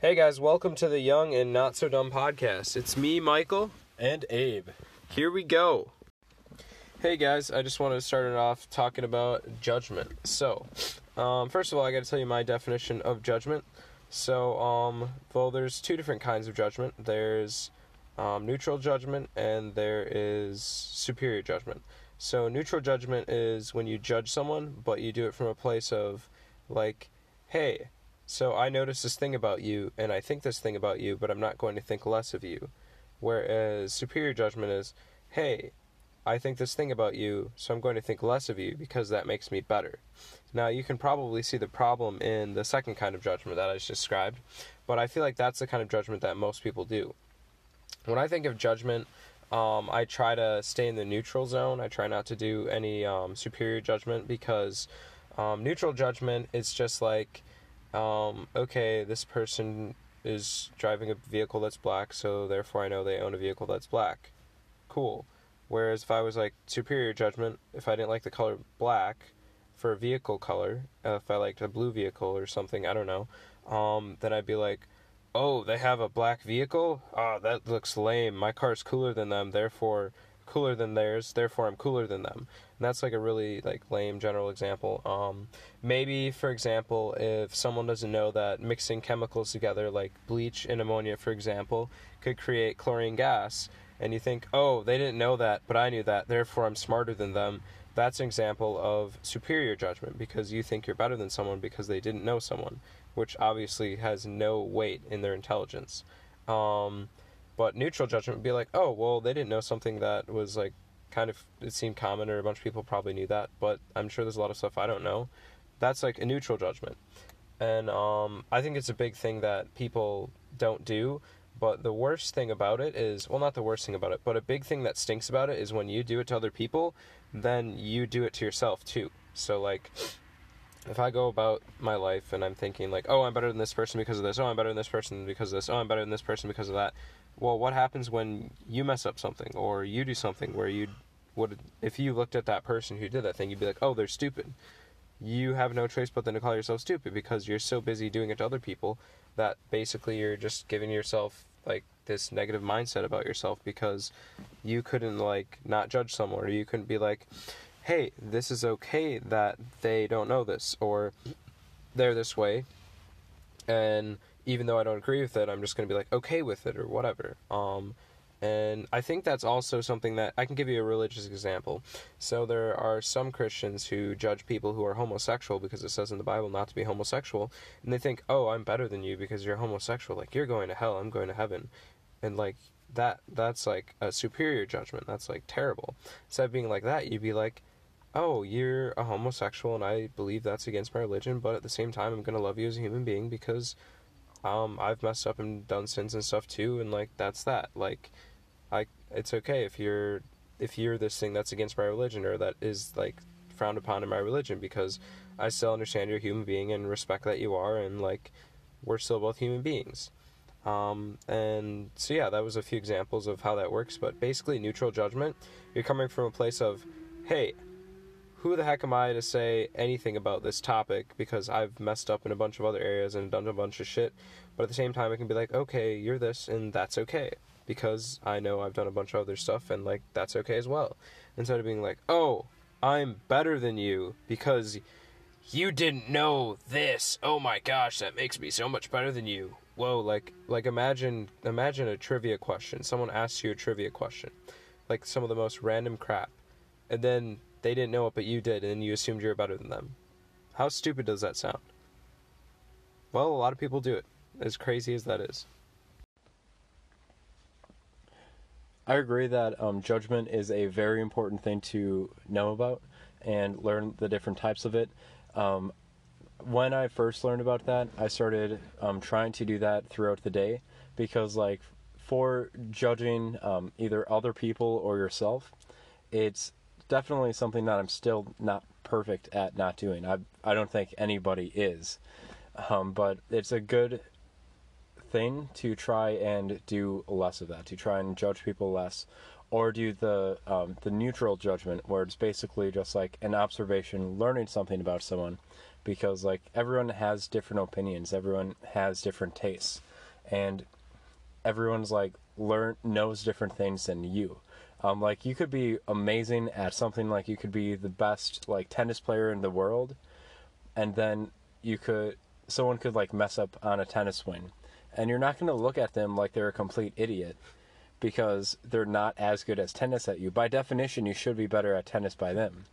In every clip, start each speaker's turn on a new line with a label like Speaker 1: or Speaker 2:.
Speaker 1: Hey guys, welcome to the Young and Not So Dumb podcast. It's me, Michael.
Speaker 2: And Abe.
Speaker 1: Here we go. Hey guys, I just wanted to start it off talking about judgment. So, um, first of all, I got to tell you my definition of judgment. So, um, well, there's two different kinds of judgment. There's um, neutral judgment and there is superior judgment. So, neutral judgment is when you judge someone, but you do it from a place of, like, hey, so I notice this thing about you, and I think this thing about you, but I'm not going to think less of you. Whereas superior judgment is, hey, I think this thing about you, so I'm going to think less of you because that makes me better. Now, you can probably see the problem in the second kind of judgment that I just described, but I feel like that's the kind of judgment that most people do. When I think of judgment, um, I try to stay in the neutral zone. I try not to do any um, superior judgment because um, neutral judgment is just like, um, okay, this person is driving a vehicle that's black, so therefore I know they own a vehicle that's black. Cool. Whereas if I was like superior judgment, if I didn't like the color black for a vehicle color, uh, if I liked a blue vehicle or something, I don't know, um, then I'd be like, oh, they have a black vehicle? Ah, oh, that looks lame. My car's cooler than them, therefore cooler than theirs, therefore I'm cooler than them. And that's like a really like lame general example. Um, maybe for example, if someone doesn't know that mixing chemicals together, like bleach and ammonia, for example, could create chlorine gas, and you think, oh, they didn't know that, but I knew that, therefore I'm smarter than them. That's an example of superior judgment because you think you're better than someone because they didn't know someone, which obviously has no weight in their intelligence. Um, but neutral judgment would be like, oh, well, they didn't know something that was like kind of, it seemed common, or a bunch of people probably knew that, but I'm sure there's a lot of stuff I don't know. That's like a neutral judgment. And um, I think it's a big thing that people don't do but the worst thing about it is, well, not the worst thing about it, but a big thing that stinks about it is when you do it to other people, then you do it to yourself too. So, like, if I go about my life and I'm thinking, like, oh, I'm better than this person because of this, oh, I'm better than this person because of this, oh, I'm better than this person because of that. Well, what happens when you mess up something or you do something where you would, if you looked at that person who did that thing, you'd be like, oh, they're stupid. You have no choice but then to call yourself stupid because you're so busy doing it to other people that basically you're just giving yourself like this negative mindset about yourself because you couldn't like not judge someone or you couldn't be like hey this is okay that they don't know this or they're this way and even though i don't agree with it i'm just going to be like okay with it or whatever um and I think that's also something that I can give you a religious example. So there are some Christians who judge people who are homosexual because it says in the Bible not to be homosexual, and they think, "Oh, I'm better than you because you're homosexual. Like you're going to hell, I'm going to heaven." And like that that's like a superior judgment. That's like terrible. Instead of being like that, you'd be like, "Oh, you're a homosexual and I believe that's against my religion, but at the same time, I'm going to love you as a human being because um I've messed up and done sins and stuff too and like that's that. Like I it's okay if you're if you're this thing that's against my religion or that is like frowned upon in my religion because I still understand you're a human being and respect that you are and like we're still both human beings. Um, and so yeah, that was a few examples of how that works. But basically, neutral judgment, you're coming from a place of, hey, who the heck am I to say anything about this topic because I've messed up in a bunch of other areas and done a bunch of shit. But at the same time, I can be like, okay, you're this, and that's okay because I know I've done a bunch of other stuff and like that's okay as well. Instead of being like, "Oh, I'm better than you because you didn't know this. Oh my gosh, that makes me so much better than you." Whoa, like like imagine imagine a trivia question. Someone asks you a trivia question. Like some of the most random crap. And then they didn't know it but you did and you assumed you're better than them. How stupid does that sound? Well, a lot of people do it. As crazy as that is.
Speaker 2: I agree that um, judgment is a very important thing to know about and learn the different types of it. Um, when I first learned about that, I started um, trying to do that throughout the day because, like, for judging um, either other people or yourself, it's definitely something that I'm still not perfect at not doing. I I don't think anybody is, um, but it's a good thing to try and do less of that, to try and judge people less, or do the um, the neutral judgment where it's basically just like an observation, learning something about someone, because like everyone has different opinions, everyone has different tastes. and everyone's like learn knows different things than you. Um, like you could be amazing at something like you could be the best like tennis player in the world, and then you could someone could like mess up on a tennis swing, and you're not going to look at them like they're a complete idiot because they're not as good as tennis at you. By definition, you should be better at tennis by them,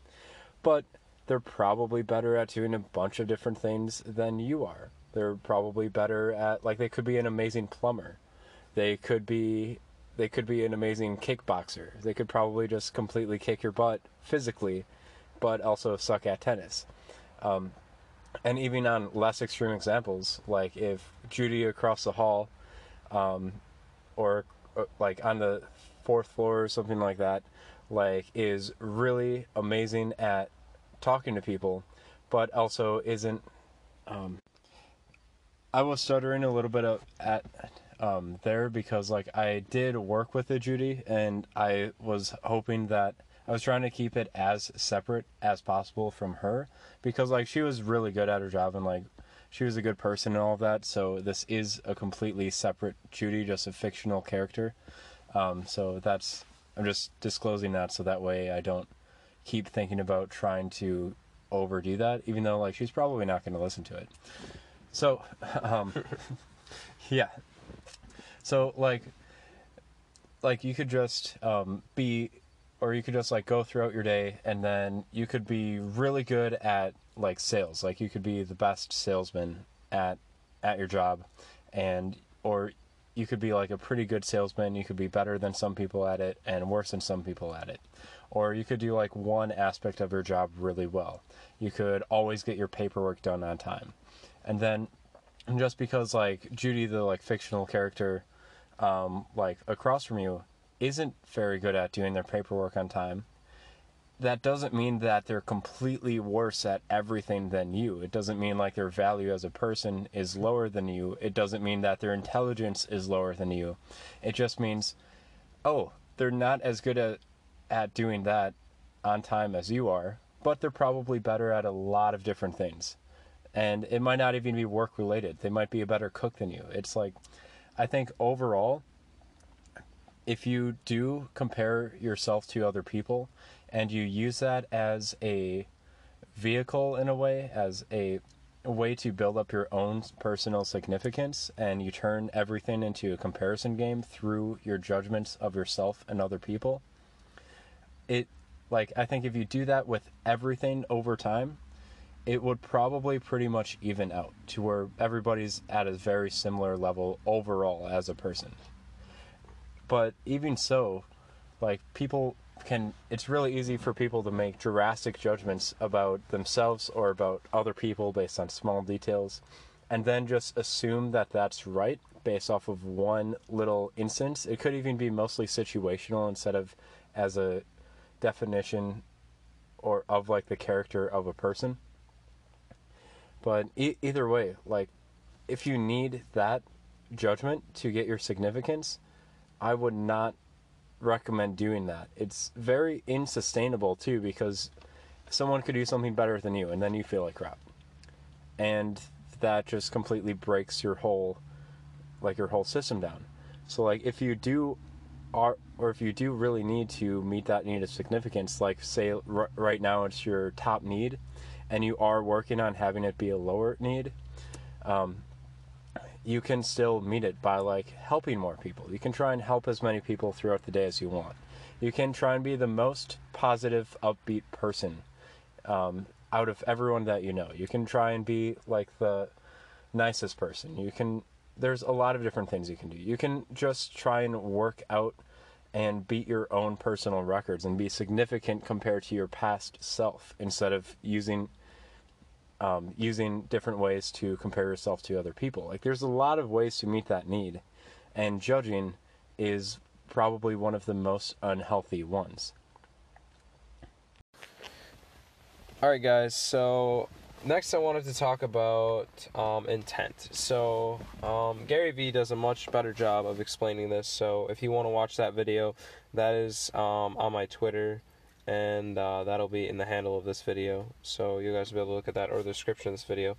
Speaker 2: but they're probably better at doing a bunch of different things than you are. They're probably better at like they could be an amazing plumber. They could be they could be an amazing kickboxer. They could probably just completely kick your butt physically, but also suck at tennis. Um, and even on less extreme examples, like if Judy across the hall, um, or, uh, like on the fourth floor or something like that, like is really amazing at talking to people, but also isn't. Um, I was stuttering a little bit at um, there because like I did work with the Judy, and I was hoping that I was trying to keep it as separate as possible from her because like she was really good at her job and like she was a good person and all of that. So this is a completely separate Judy, just a fictional character. Um, so that's I'm just disclosing that so that way I don't keep thinking about trying to overdo that, even though like she's probably not going to listen to it. So, um, yeah. So like, like you could just um, be, or you could just like go throughout your day, and then you could be really good at like sales. Like you could be the best salesman at at your job, and or you could be like a pretty good salesman. You could be better than some people at it and worse than some people at it. Or you could do like one aspect of your job really well. You could always get your paperwork done on time. And then just because like Judy the like fictional character um like across from you isn't very good at doing their paperwork on time, that doesn't mean that they're completely worse at everything than you. It doesn't mean like their value as a person is lower than you. It doesn't mean that their intelligence is lower than you. It just means, oh, they're not as good at, at doing that on time as you are, but they're probably better at a lot of different things. And it might not even be work related. They might be a better cook than you. It's like, I think overall, if you do compare yourself to other people, and you use that as a vehicle in a way, as a, way to build up your own personal significance, and you turn everything into a comparison game through your judgments of yourself and other people. It, like, I think if you do that with everything over time, it would probably pretty much even out to where everybody's at a very similar level overall as a person. But even so, like people can it's really easy for people to make drastic judgments about themselves or about other people based on small details and then just assume that that's right based off of one little instance it could even be mostly situational instead of as a definition or of like the character of a person but e- either way like if you need that judgment to get your significance i would not recommend doing that. It's very insustainable too because someone could do something better than you and then you feel like crap. And that just completely breaks your whole like your whole system down. So like if you do are or if you do really need to meet that need of significance like say r- right now it's your top need and you are working on having it be a lower need um, you can still meet it by like helping more people. You can try and help as many people throughout the day as you want. You can try and be the most positive, upbeat person um, out of everyone that you know. You can try and be like the nicest person. You can. There's a lot of different things you can do. You can just try and work out and beat your own personal records and be significant compared to your past self instead of using um, using different ways to compare yourself to other people. Like there's a lot of ways to meet that need, and judging is probably one of the most unhealthy ones.
Speaker 1: All right, guys. So next, I wanted to talk about um, intent. So um, Gary Vee does a much better job of explaining this. So if you want to watch that video, that is um, on my Twitter and uh, that'll be in the handle of this video so you guys will be able to look at that or the description of this video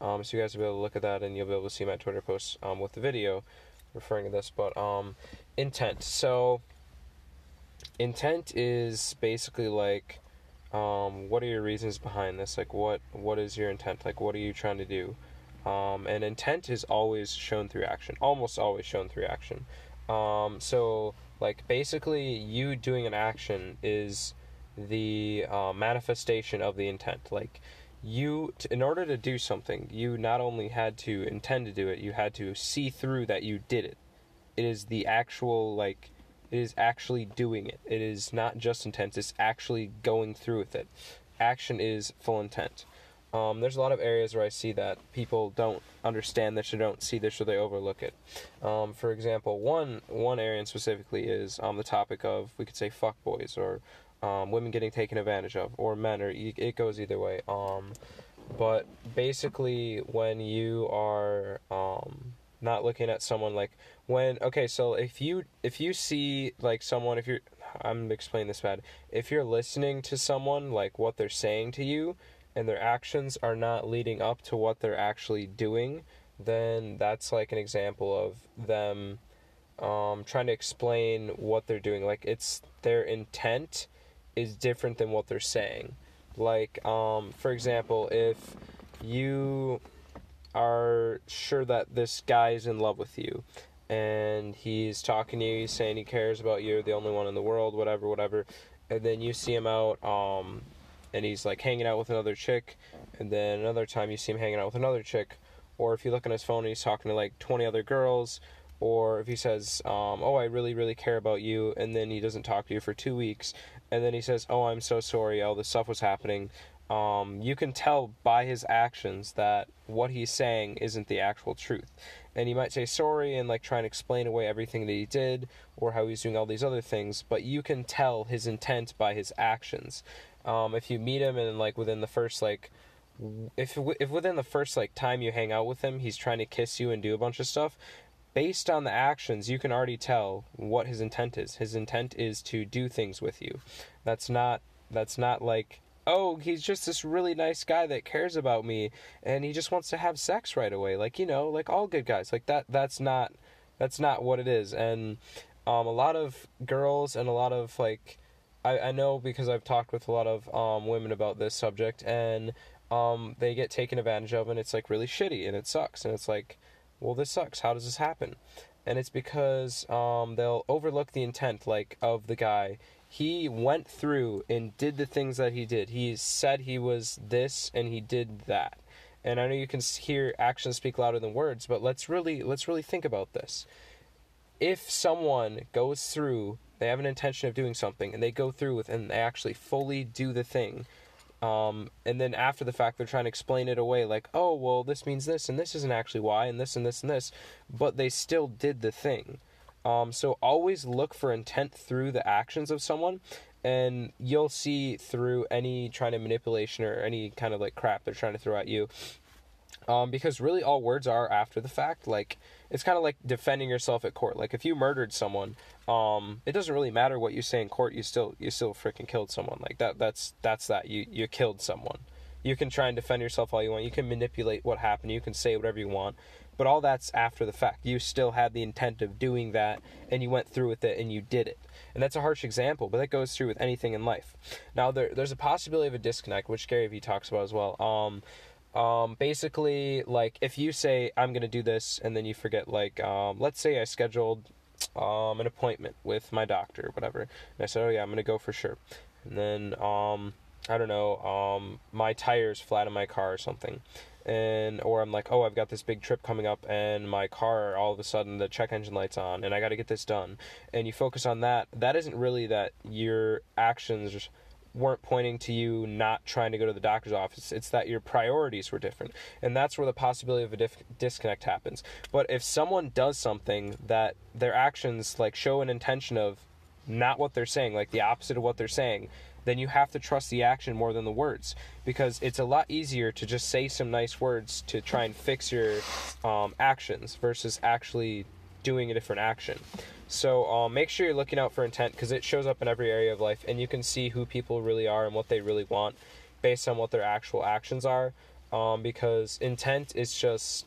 Speaker 1: Um, so you guys will be able to look at that, and you'll be able to see my Twitter posts um, with the video referring to this. But um, intent. So intent is basically like um, what are your reasons behind this? Like what what is your intent? Like what are you trying to do? Um, and intent is always shown through action, almost always shown through action. Um, so like basically, you doing an action is the uh, manifestation of the intent. Like you, t- in order to do something, you not only had to intend to do it, you had to see through that you did it. It is the actual like it is actually doing it. It is not just intent, it's actually going through with it. Action is full intent. Um, there's a lot of areas where I see that people don't understand this or don't see this or they overlook it. Um, for example, one one area specifically is um, the topic of we could say fuck boys or um, women getting taken advantage of or men or it goes either way. Um, but basically, when you are um, not looking at someone like when okay so if you if you see like someone if you're i'm explaining this bad. If you're listening to someone like what they're saying to you and their actions are not leading up to what they're actually doing then that's like an example of them um, trying to explain what they're doing. Like it's their intent is different than what they're saying. Like um, for example if you are sure that this guy is in love with you. And he's talking to you, he's saying he cares about you, the only one in the world, whatever, whatever. And then you see him out, um, and he's like hanging out with another chick, and then another time you see him hanging out with another chick, or if you look on his phone and he's talking to like 20 other girls, or if he says, um, Oh, I really, really care about you, and then he doesn't talk to you for two weeks, and then he says, Oh, I'm so sorry, all this stuff was happening, um, you can tell by his actions that what he's saying isn't the actual truth. And he might say sorry and like try and explain away everything that he did or how he's doing all these other things, but you can tell his intent by his actions. Um, if you meet him and like within the first like if if within the first like time you hang out with him, he's trying to kiss you and do a bunch of stuff, based on the actions, you can already tell what his intent is. His intent is to do things with you. That's not that's not like oh, he's just this really nice guy that cares about me and he just wants to have sex right away. Like, you know, like all good guys. Like that that's not that's not what it is. And um, a lot of girls and a lot of like I, I know because I've talked with a lot of um, women about this subject and um, they get taken advantage of and it's like really shitty and it sucks and it's like well this sucks how does this happen and it's because um, they'll overlook the intent like of the guy he went through and did the things that he did. He said he was this and he did that. And I know you can hear actions speak louder than words, but let's really let's really think about this. If someone goes through, they have an intention of doing something and they go through with and they actually fully do the thing. Um, and then after the fact, they're trying to explain it away, like, oh, well, this means this, and this isn't actually why, and this, and this, and this, but they still did the thing. Um, so always look for intent through the actions of someone, and you'll see through any trying to manipulation or any kind of like crap they're trying to throw at you. Um, because really all words are after the fact. Like it's kind of like defending yourself at court. Like if you murdered someone, um, it doesn't really matter what you say in court. You still you still freaking killed someone. Like that that's that's that you you killed someone. You can try and defend yourself all you want. You can manipulate what happened. You can say whatever you want but all that's after the fact. You still had the intent of doing that, and you went through with it, and you did it. And that's a harsh example, but that goes through with anything in life. Now, there, there's a possibility of a disconnect, which Gary Vee talks about as well. Um, um, basically, like if you say I'm gonna do this, and then you forget, like, um, let's say I scheduled um, an appointment with my doctor, or whatever, and I said, oh yeah, I'm gonna go for sure, and then um, I don't know, um, my tires flat in my car or something, and or I'm like, oh, I've got this big trip coming up, and my car all of a sudden the check engine light's on, and I got to get this done, and you focus on that. That isn't really that your actions weren't pointing to you not trying to go to the doctor's office. It's that your priorities were different, and that's where the possibility of a dif- disconnect happens. But if someone does something that their actions like show an intention of not what they're saying, like the opposite of what they're saying, then you have to trust the action more than the words because it's a lot easier to just say some nice words to try and fix your um, actions versus actually doing a different action. So um, make sure you're looking out for intent because it shows up in every area of life, and you can see who people really are and what they really want based on what their actual actions are. um, because intent is just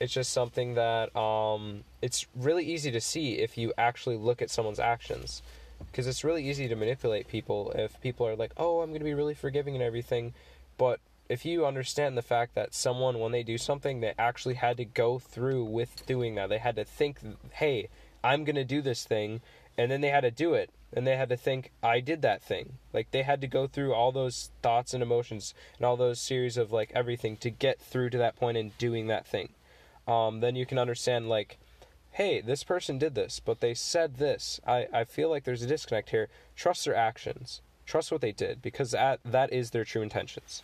Speaker 1: it's just something that um, it's really easy to see if you actually look at someone's actions because it's really easy to manipulate people if people are like oh i'm going to be really forgiving and everything but if you understand the fact that someone when they do something they actually had to go through with doing that. They had to think hey i'm going to do this thing and then they had to do it and they had to think i did that thing. Like they had to go through all those thoughts and emotions and all those series of like everything to get through to that point in doing that thing. Um, then you can understand like hey this person did this but they said this i, I feel like there's a disconnect here trust their actions trust what they did because that, that is their true intentions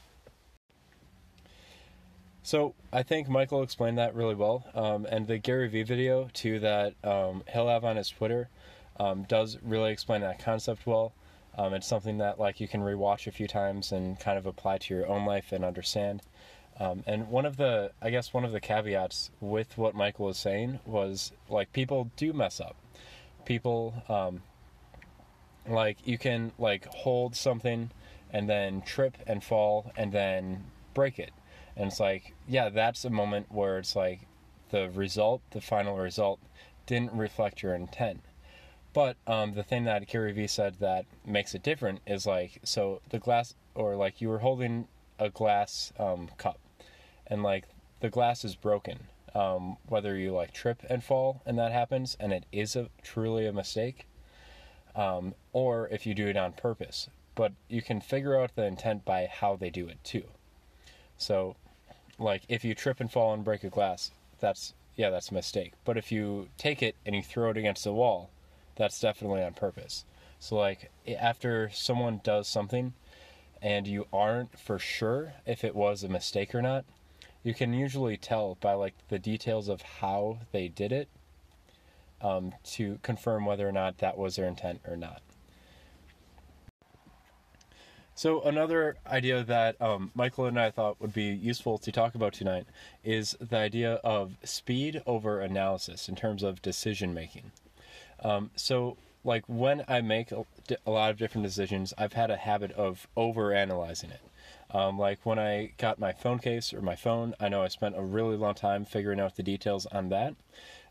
Speaker 2: So I think Michael explained that really well, um, and the Gary Vee video too that um, he'll have on his Twitter um, does really explain that concept well. Um, it's something that like you can rewatch a few times and kind of apply to your own life and understand. Um, and one of the, I guess, one of the caveats with what Michael was saying was like people do mess up. People, um, like you can like hold something and then trip and fall and then break it and it's like, yeah, that's a moment where it's like the result, the final result, didn't reflect your intent. But um, the thing that Gary Vee said that makes it different is like, so the glass, or like you were holding a glass um, cup, and like the glass is broken. Um, whether you like trip and fall and that happens, and it is a truly a mistake, um, or if you do it on purpose. But you can figure out the intent by how they do it too. So like if you trip and fall and break a glass, that's yeah, that's a mistake. But if you take it and you throw it against the wall, that's definitely on purpose. So like after someone does something and you aren't for sure if it was a mistake or not, you can usually tell by like the details of how they did it um, to confirm whether or not that was their intent or not. So another idea that um, Michael and I thought would be useful to talk about tonight is the idea of speed over analysis in terms of decision making. Um, so, like when I make a, a, lot of different decisions, I've had a habit of over analyzing it. Um, like when I got my phone case or my phone, I know I spent a really long time figuring out the details on that.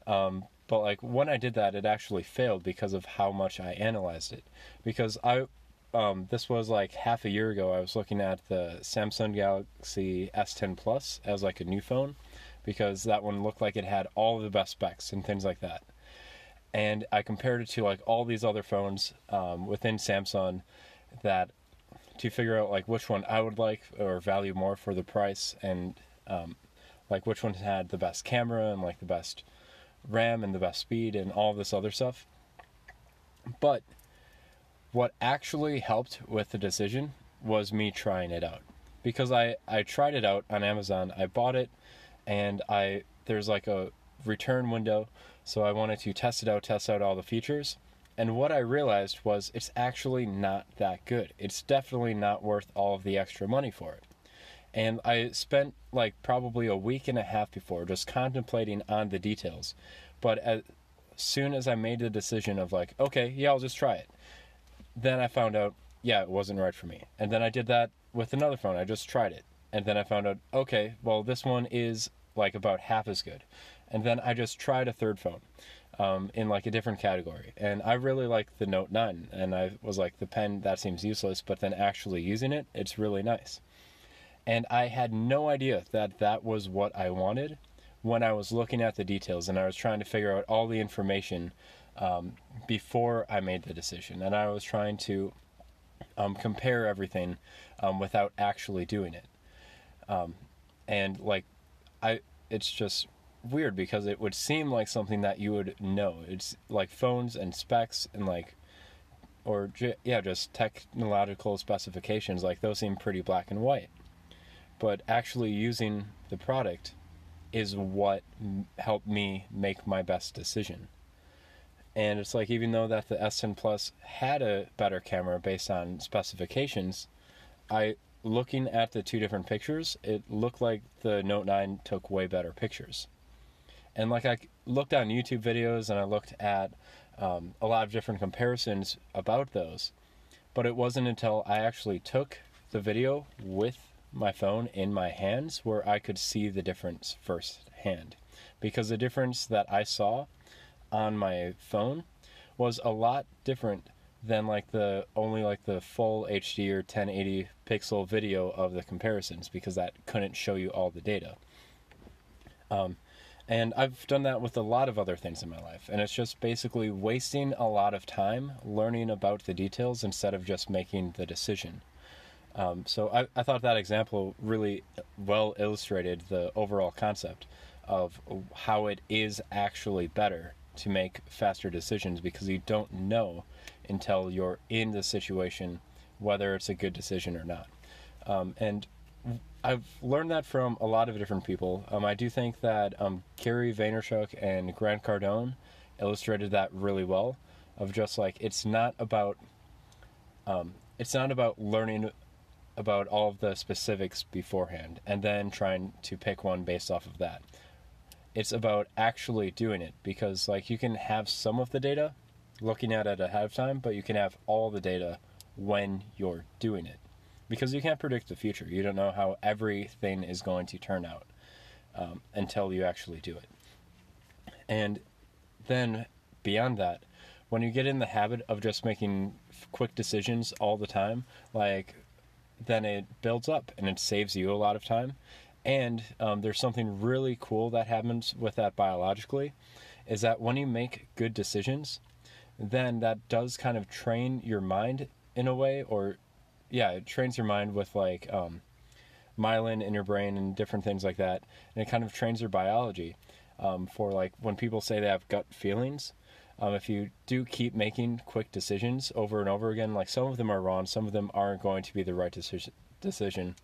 Speaker 2: Um, but like when I did that, it actually failed because of how much I analyzed it. Because I um, this was like half a year ago. I was looking at the Samsung Galaxy S10 Plus as like a new phone because that one looked like it had all the best specs and things like that. And I compared it to like all these other phones um, within Samsung that to figure out like which one I would like or value more for the price and um, like which one had the best camera and like the best RAM and the best speed and all this other stuff. But what actually helped with the decision was me trying it out because I, I tried it out on Amazon. I bought it and I there's like a return window, so I wanted to test it out, test out all the features. And what I realized was it's actually not that good. It's definitely not worth all of the extra money for it. And I spent like probably a week and a half before just contemplating on the details. But as soon as I made the decision of like, okay, yeah, I'll just try it then I found out, yeah, it wasn't right for me. And then I did that with another phone. I just tried it. And then I found out, okay, well, this one is like about half as good. And then I just tried a third phone um, in like a different category. And I really like the Note 9. And I was like, the pen, that seems useless. But then actually using it, it's really nice. And I had no idea that that was what I wanted when I was looking at the details and I was trying to figure out all the information um, before I made the decision, and I was trying to um, compare everything um, without actually doing it. Um, and like, I, it's just weird because it would seem like something that you would know. It's like phones and specs and like, or yeah, just technological specifications. Like those seem pretty black and white, but actually using the product is what helped me make my best decision. And it's like even though that the S10 Plus had a better camera based on specifications, I looking at the two different pictures, it looked like the Note 9 took way better pictures. And like I looked on YouTube videos and I looked at um, a lot of different comparisons about those, but it wasn't until I actually took the video with my phone in my hands where I could see the difference firsthand. Because the difference that I saw on my phone was a lot different than like the only like the full HD or 1080 pixel video of the comparisons because that couldn't show you all the data. Um, and I've done that with a lot of other things in my life. And it's just basically wasting a lot of time learning about the details instead of just making the decision. Um, so I, I thought that example really well illustrated the overall concept of how it is actually better to make faster decisions because you don't know until you're in the situation whether it's a good decision or not. Um, and I've learned that from a lot of different people. Um, I do think that um, Gary Vaynerchuk and Grant Cardone illustrated that really well. Of just like it's not about um, it's not about learning about all of the specifics beforehand and then trying to pick one based off of that. It's about actually doing it because like you can have some of the data looking at it ahead of time, but you can have all the data when you're doing it because you can't predict the future. You don't know how everything is going to turn out um, until you actually do it. And then beyond that, when you get in the habit of just making quick decisions all the time, like then it builds up and it saves you a lot of time. And um, there's something really cool that happens with that biologically, is that when you make good decisions, then that does kind of train your mind in a way, or yeah, it trains your mind with like um, myelin in your brain and different things like that, and it kind of trains your biology um, for like when people say they have gut feelings. Um, if you do keep making quick decisions over and over again, like some of them are wrong, some of them aren't going to be the right decision, decision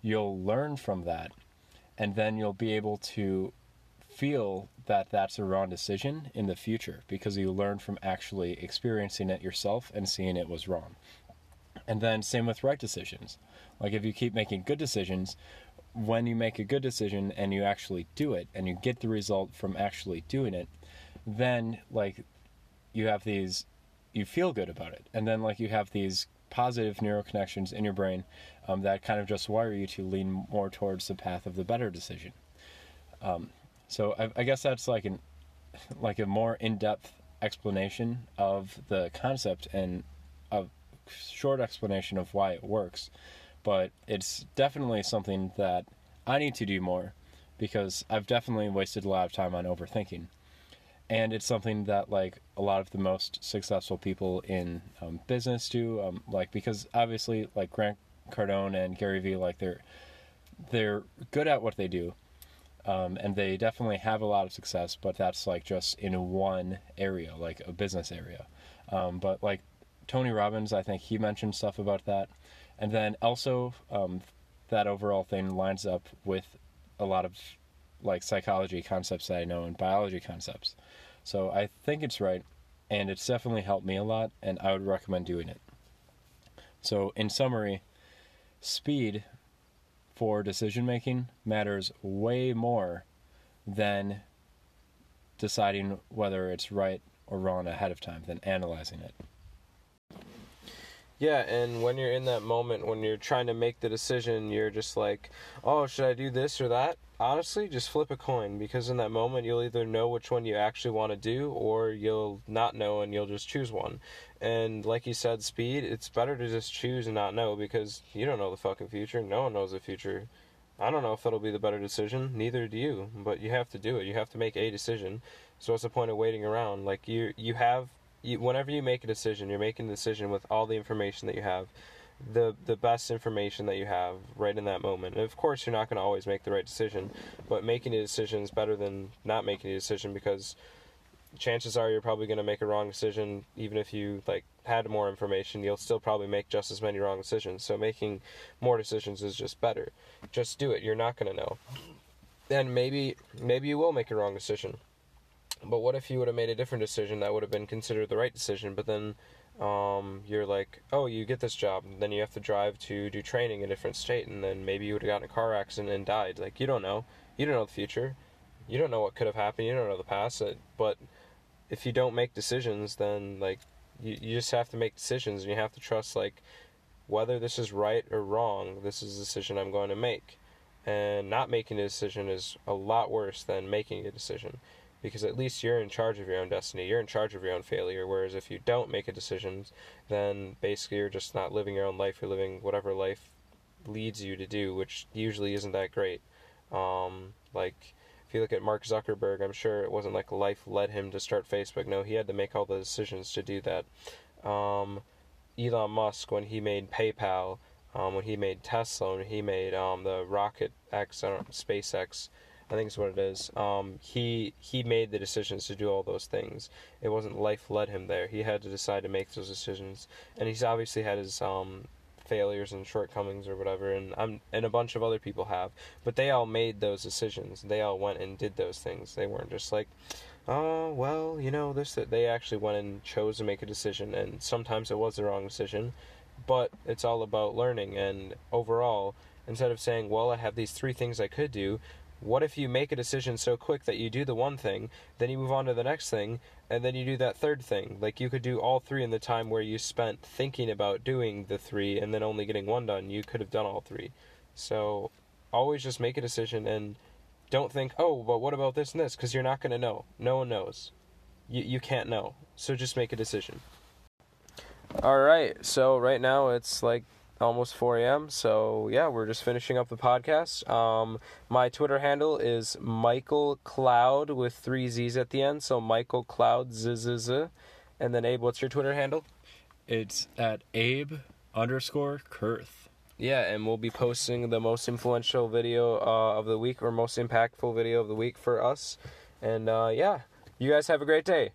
Speaker 2: you'll learn from that, and then you'll be able to feel that that's a wrong decision in the future because you learn from actually experiencing it yourself and seeing it was wrong. And then same with right decisions. Like if you keep making good decisions, when you make a good decision and you actually do it and you get the result from actually doing it, then like you have these you feel good about it and then like you have these positive neural connections in your brain um, that kind of just wire you to lean more towards the path of the better decision um, so I, I, guess that's like an like a more in-depth explanation of the concept and a short explanation of why it works but it's definitely something that i need to do more because i've definitely wasted a lot of time on overthinking. And it's something that like a lot of the most successful people in um, business do um, like because obviously like grant cardone and gary vee like they're they're good at what they do um, and they definitely have a lot of success but that's like just in one area like a business area. Um, but like tony robbins i think he mentioned stuff about that and then also um, that overall thing lines up with a lot of like psychology concepts that i know and biology concepts so I think it's right, and it's definitely helped me a lot, and I would recommend doing it. So, in summary, speed for decision making matters way more than deciding whether it's right or wrong ahead of time than analyzing it.
Speaker 1: Yeah, and when you're in that moment, when you're trying to make the decision, you're just like, oh, should I do this or that? honestly, just flip a coin because in that moment you'll either know which one you actually want to do or you'll not know and you'll just choose one. And like you said, speed, it's better to just choose and not know because you don't know the fucking future. No one knows the future. I don't know if that'll be the better decision, neither do you, but you have to do it. You have to make a decision. So what's the point of waiting around? Like you you have you, whenever you make a decision, you're making a decision with all the information that you have the the best information that you have right in that moment. And of course, you're not going to always make the right decision, but making a decision is better than not making a decision because chances are you're probably going to make a wrong decision. Even if you like had more information you'll still probably make just as many wrong decisions. So making more decisions is just better. Just do it. You're not going to know. And maybe maybe you will make a wrong decision but what if you would have made a different decision that would have been considered the right decision but then um, you're like, oh, you get this job, and then you have to drive to do training in a different state, and then maybe you would have gotten a car accident and died. Like, you don't know. You don't know the future. You don't know what could have happened. You don't know the past. But if you don't make decisions, then, like, you, you just have to make decisions, and you have to trust, like, whether this is right or wrong, this is a decision I'm going to make. And not making a decision is a lot worse than making a decision because at least you're in charge of your own destiny. You're in charge of your own failure. Whereas if you don't make a decision, then basically you're just not living your own life. You're living whatever life leads you to do, which usually isn't that great. Um, like if you look at Mark Zuckerberg, I'm sure it wasn't like life led him to start Facebook. No, he had to make all the decisions to do that. Um, Elon Musk, when he made PayPal, um, when he made Tesla, when he made um, the Rocket X, SpaceX, I think is what it is. Um, he he made the decisions to do all those things. It wasn't life led him there. He had to decide to make those decisions, and he's obviously had his um, failures and shortcomings or whatever, and I'm and a bunch of other people have, but they all made those decisions. They all went and did those things. They weren't just like, oh well, you know this. That they actually went and chose to make a decision, and sometimes it was the wrong decision, but it's all about learning. And overall, instead of saying, well, I have these three things I could do, what if you make a decision so quick that you do the one thing, then you move on to the next thing, and then you do that third thing? Like you could do all three in the time where you spent thinking about doing the three and then only getting one done. You could have done all three. So always just make a decision and don't think, oh, but what about this and this? Because you're not going to know. No one knows. You, you can't know. So just make a decision. All right. So right now it's like almost 4 a.m. So yeah, we're just finishing up the podcast. Um, my Twitter handle is Michael Cloud with three Z's at the end. So Michael Cloud z z z. And then Abe, what's your Twitter handle?
Speaker 2: It's at Abe underscore Kurth.
Speaker 1: Yeah, and we'll be posting the most influential video uh, of the week or most impactful video of the week for us. And uh, yeah, you guys have a great day.